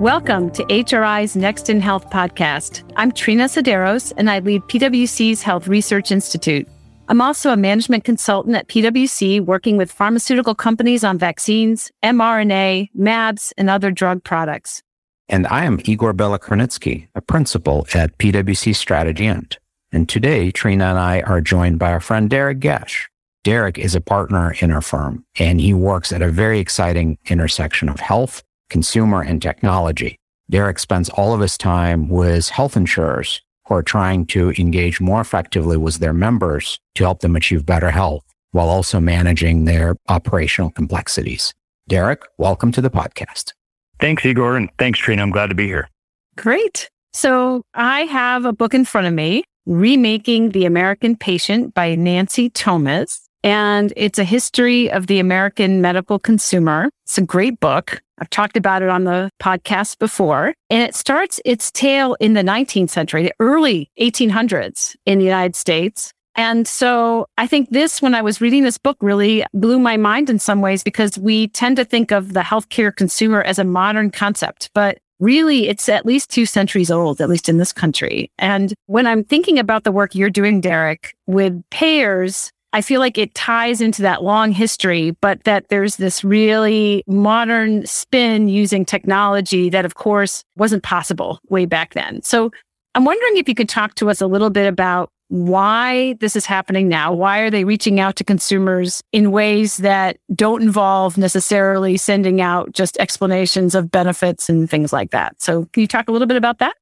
Welcome to HRI's Next in Health podcast. I'm Trine Tsouderos, and I lead PwC's Health Research Institute. I'm also a management consultant at PwC, working with pharmaceutical companies on vaccines, mRNA, MABs, and other drug products. And I am Igor Belokrinitsky, a principal at PwC Strategy And today, Trine and I are joined by our friend Derek Gesh. Derek is a partner in our firm, and he works at a very exciting intersection of health, consumer, and technology. Derek spends all of his time with health insurers who are trying to engage more effectively with their members to help them achieve better health while also managing their operational complexities. Derek, welcome to the podcast. Thanks, Igor, and thanks, Trine. I'm glad to be here. Great. So I have a book in front of me, Remaking the American Patient by Nancy Tomes and it's a history of the American medical consumer. It's a great book. I've talked about it on the podcast before. And it starts its tale in the 19th century, the early 1800s in the United States. And so I think this, when I was reading this book, really blew my mind in some ways because we tend to think of the healthcare consumer as a modern concept, but really it's at least two centuries old, at least in this country. And when I'm thinking about the work you're doing, Derek, with payers, I feel like it ties into that long history, but that there's this really modern spin using technology that, of course, wasn't possible way back then. So I'm wondering if you could talk to us a little bit about why this is happening now. Why are they reaching out to consumers in ways that don't involve necessarily sending out just explanations of benefits and things like that? So can you talk a little bit about that?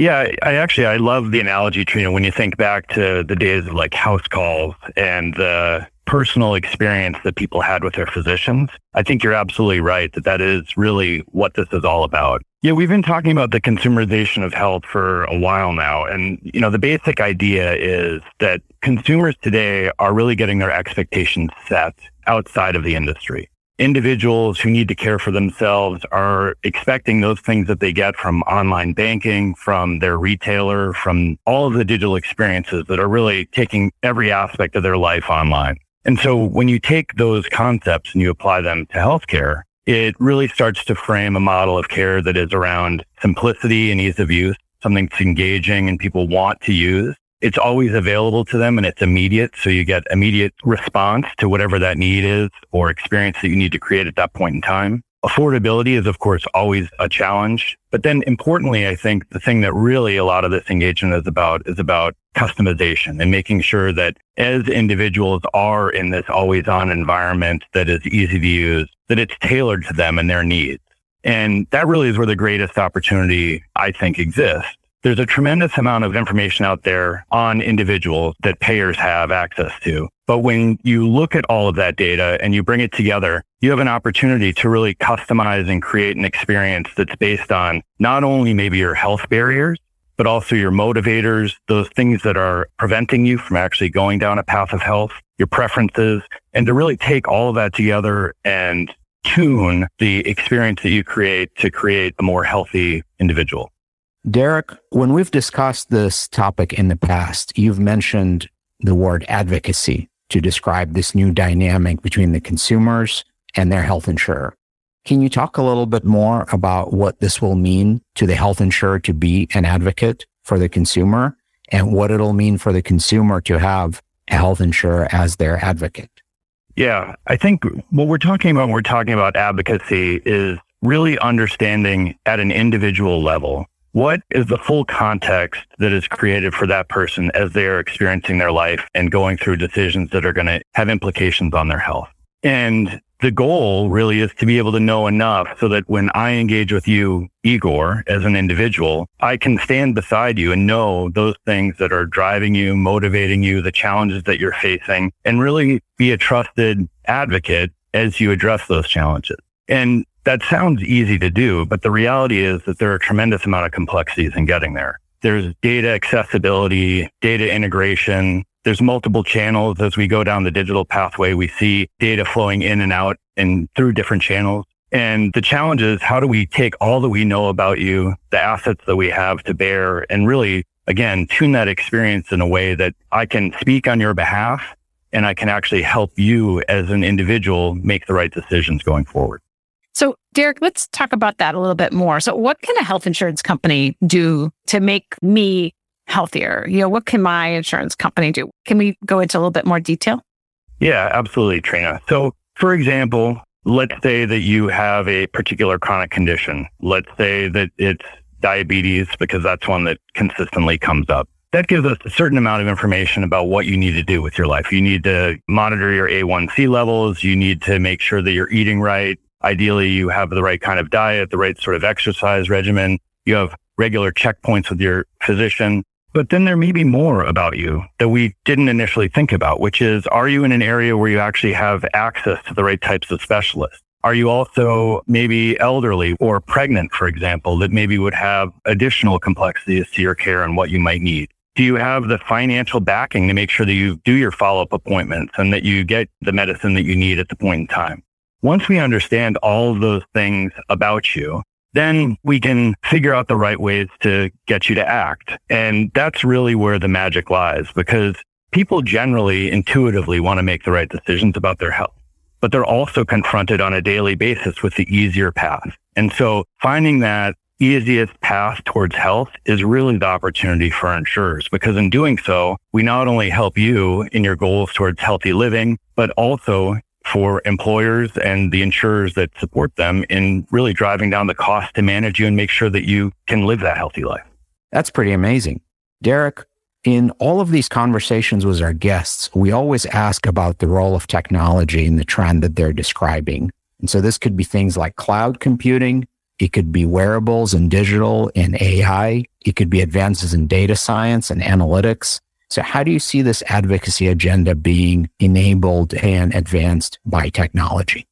Yeah, I actually I love the analogy, Trine. When you think back to the days of like house calls and the personal experience that people had with their physicians, I think you're absolutely right that that is really what this is all about. Yeah, we've been talking about the consumerization of health for a while now. And, you know, the basic idea is that consumers today are really getting their expectations set outside of the industry individuals who need to care for themselves are expecting those things that they get from online banking, from their retailer, from all of the digital experiences that are really taking every aspect of their life online. And so when you take those concepts and you apply them to healthcare, it really starts to frame a model of care that is around simplicity and ease of use, something that's engaging and people want to use it's always available to them and it's immediate. So you get immediate response to whatever that need is or experience that you need to create at that point in time. Affordability is, of course, always a challenge. But then importantly, I think the thing that really a lot of this engagement is about is about customization and making sure that as individuals are in this always on environment that is easy to use, that it's tailored to them and their needs. And that really is where the greatest opportunity, I think, exists there's a tremendous amount of information out there on individuals that payers have access to. But when you look at all of that data and you bring it together, you have an opportunity to really customize and create an experience that's based on not only maybe your health barriers, but also your motivators, those things that are preventing you from actually going down a path of health, your preferences, and to really take all of that together and tune the experience that you create to create a more healthy individual. Derek, when we've discussed this topic in the past, you've mentioned the word advocacy to describe this new dynamic between the consumers and their health insurer. Can you talk a little bit more about what this will mean to the health insurer to be an advocate for the consumer and what it'll mean for the consumer to have a health insurer as their advocate? Yeah, I think what we're talking about when we're talking about advocacy is really understanding at an individual level what is the full context that is created for that person as they are experiencing their life and going through decisions that are going to have implications on their health? And the goal really is to be able to know enough so that when I engage with you, Igor, as an individual, I can stand beside you and know those things that are driving you, motivating you, the challenges that you're facing, and really be a trusted advocate as you address those challenges. And that sounds easy to do, but the reality is that there are a tremendous amount of complexities in getting there. There's data accessibility, data integration. There's multiple channels as we go down the digital pathway. We see data flowing in and out and through different channels. And the challenge is how do we take all that we know about you, the assets that we have to bear and really, again, tune that experience in a way that I can speak on your behalf and I can actually help you as an individual make the right decisions going forward. So, Derek, let's talk about that a little bit more. So, what can a health insurance company do to make me healthier? You know, what can my insurance company do? Can we go into a little bit more detail? Yeah, absolutely, Trine. So, for example, let's say that you have a particular chronic condition. Let's say that it's diabetes because that's one that consistently comes up. That gives us a certain amount of information about what you need to do with your life. You need to monitor your A1C levels. You need to make sure that you're eating right. Ideally, you have the right kind of diet, the right sort of exercise regimen. You have regular checkpoints with your physician. But then there may be more about you that we didn't initially think about, which is, are you in an area where you actually have access to the right types of specialists? Are you also maybe elderly or pregnant, for example, that maybe would have additional complexities to your care and what you might need? Do you have the financial backing to make sure that you do your follow up appointments and that you get the medicine that you need at the point in time? Once we understand all those things about you, then we can figure out the right ways to get you to act. And that's really where the magic lies because people generally intuitively want to make the right decisions about their health, but they're also confronted on a daily basis with the easier path. And so finding that easiest path towards health is really the opportunity for insurers because in doing so, we not only help you in your goals towards healthy living, but also for employers and the insurers that support them in really driving down the cost to manage you and make sure that you can live that healthy life. That's pretty amazing. Derek, in all of these conversations with our guests, we always ask about the role of technology in the trend that they're describing. And so this could be things like cloud computing. It could be wearables and digital and AI. It could be advances in data science and analytics. So how do you see this advocacy agenda being enabled and advanced by technology?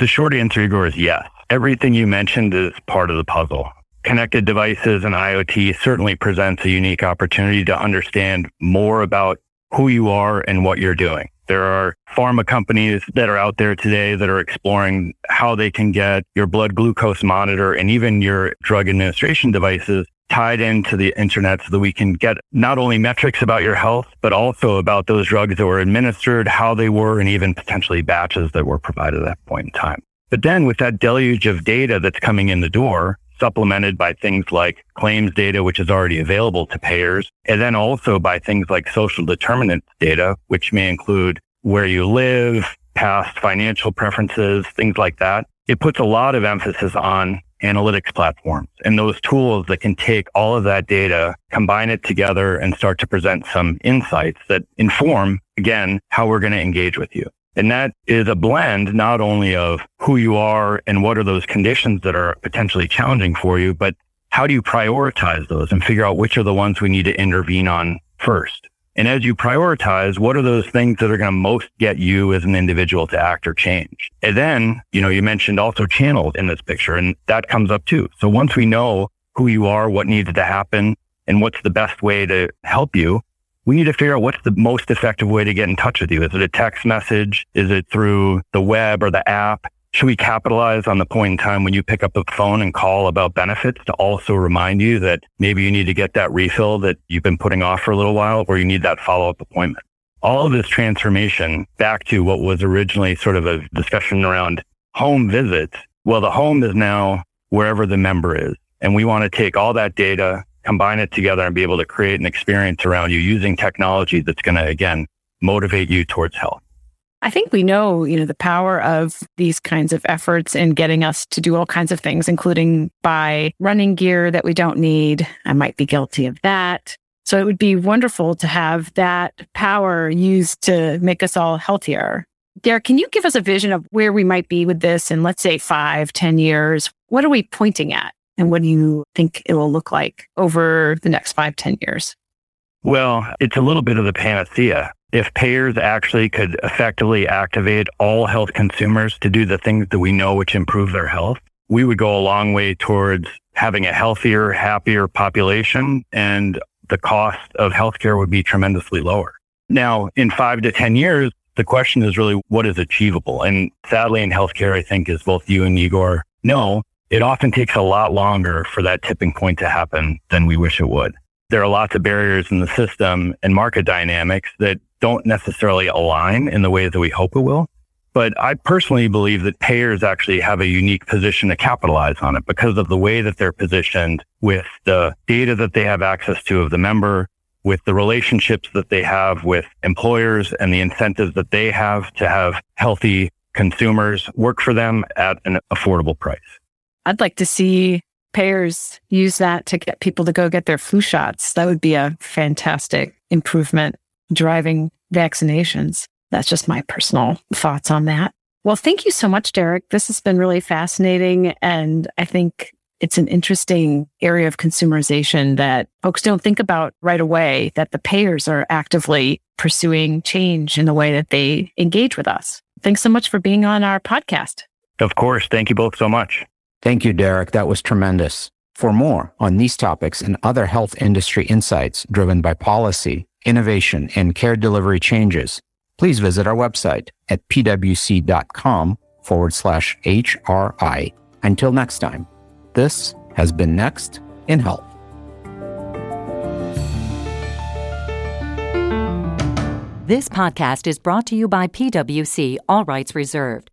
The short answer, Igor, is yes. Everything you mentioned is part of the puzzle. Connected devices and IoT certainly presents a unique opportunity to understand more about who you are and what you're doing. There are pharma companies that are out there today that are exploring how they can get your blood glucose monitor and even your drug administration devices tied into the internet so that we can get not only metrics about your health, but also about those drugs that were administered, how they were, and even potentially batches that were provided at that point in time. But then with that deluge of data that's coming in the door, supplemented by things like claims data, which is already available to payers, and then also by things like social determinants data, which may include where you live, past financial preferences, things like that. It puts a lot of emphasis on analytics platforms and those tools that can take all of that data, combine it together and start to present some insights that inform, again, how we're going to engage with you. And that is a blend not only of who you are and what are those conditions that are potentially challenging for you, but how do you prioritize those and figure out which are the ones we need to intervene on first? And as you prioritize, what are those things that are going to most get you as an individual to act or change? And then, you know, you mentioned also channels in this picture and that comes up too. So once we know who you are, what needs to happen and what's the best way to help you, we need to figure out what's the most effective way to get in touch with you. Is it a text message? Is it through the web or the app? Should we capitalize on the point in time when you pick up the phone and call about benefits to also remind you that maybe you need to get that refill that you've been putting off for a little while or you need that follow up appointment? All of this transformation back to what was originally sort of a discussion around home visits. Well, the home is now wherever the member is. And we want to take all that data, combine it together and be able to create an experience around you using technology that's going to, again, motivate you towards health. I think we know, you know, the power of these kinds of efforts in getting us to do all kinds of things, including buy running gear that we don't need. I might be guilty of that. So it would be wonderful to have that power used to make us all healthier. Derek, can you give us a vision of where we might be with this in, let's say, five, ten years? What are we pointing at? And what do you think it will look like over the next five, ten years? Well, it's a little bit of the panacea if payers actually could effectively activate all health consumers to do the things that we know which improve their health, we would go a long way towards having a healthier, happier population and the cost of healthcare would be tremendously lower. Now, in five to 10 years, the question is really what is achievable? And sadly, in healthcare, I think as both you and Igor know, it often takes a lot longer for that tipping point to happen than we wish it would. There are lots of barriers in the system and market dynamics that don't necessarily align in the way that we hope it will. But I personally believe that payers actually have a unique position to capitalize on it because of the way that they're positioned with the data that they have access to of the member, with the relationships that they have with employers and the incentives that they have to have healthy consumers work for them at an affordable price. I'd like to see payers use that to get people to go get their flu shots. That would be a fantastic improvement driving vaccinations. That's just my personal thoughts on that. Well, thank you so much, Derek. This has been really fascinating. And I think it's an interesting area of consumerization that folks don't think about right away, that the payers are actively pursuing change in the way that they engage with us. Thanks so much for being on our podcast. Of course. Thank you both so much. Thank you, Derek. That was tremendous. For more on these topics and other health industry insights driven by policy, innovation, and care delivery changes, please visit our website at pwc.com forward slash HRI. Until next time, this has been Next in Health. This podcast is brought to you by PwC, all rights reserved.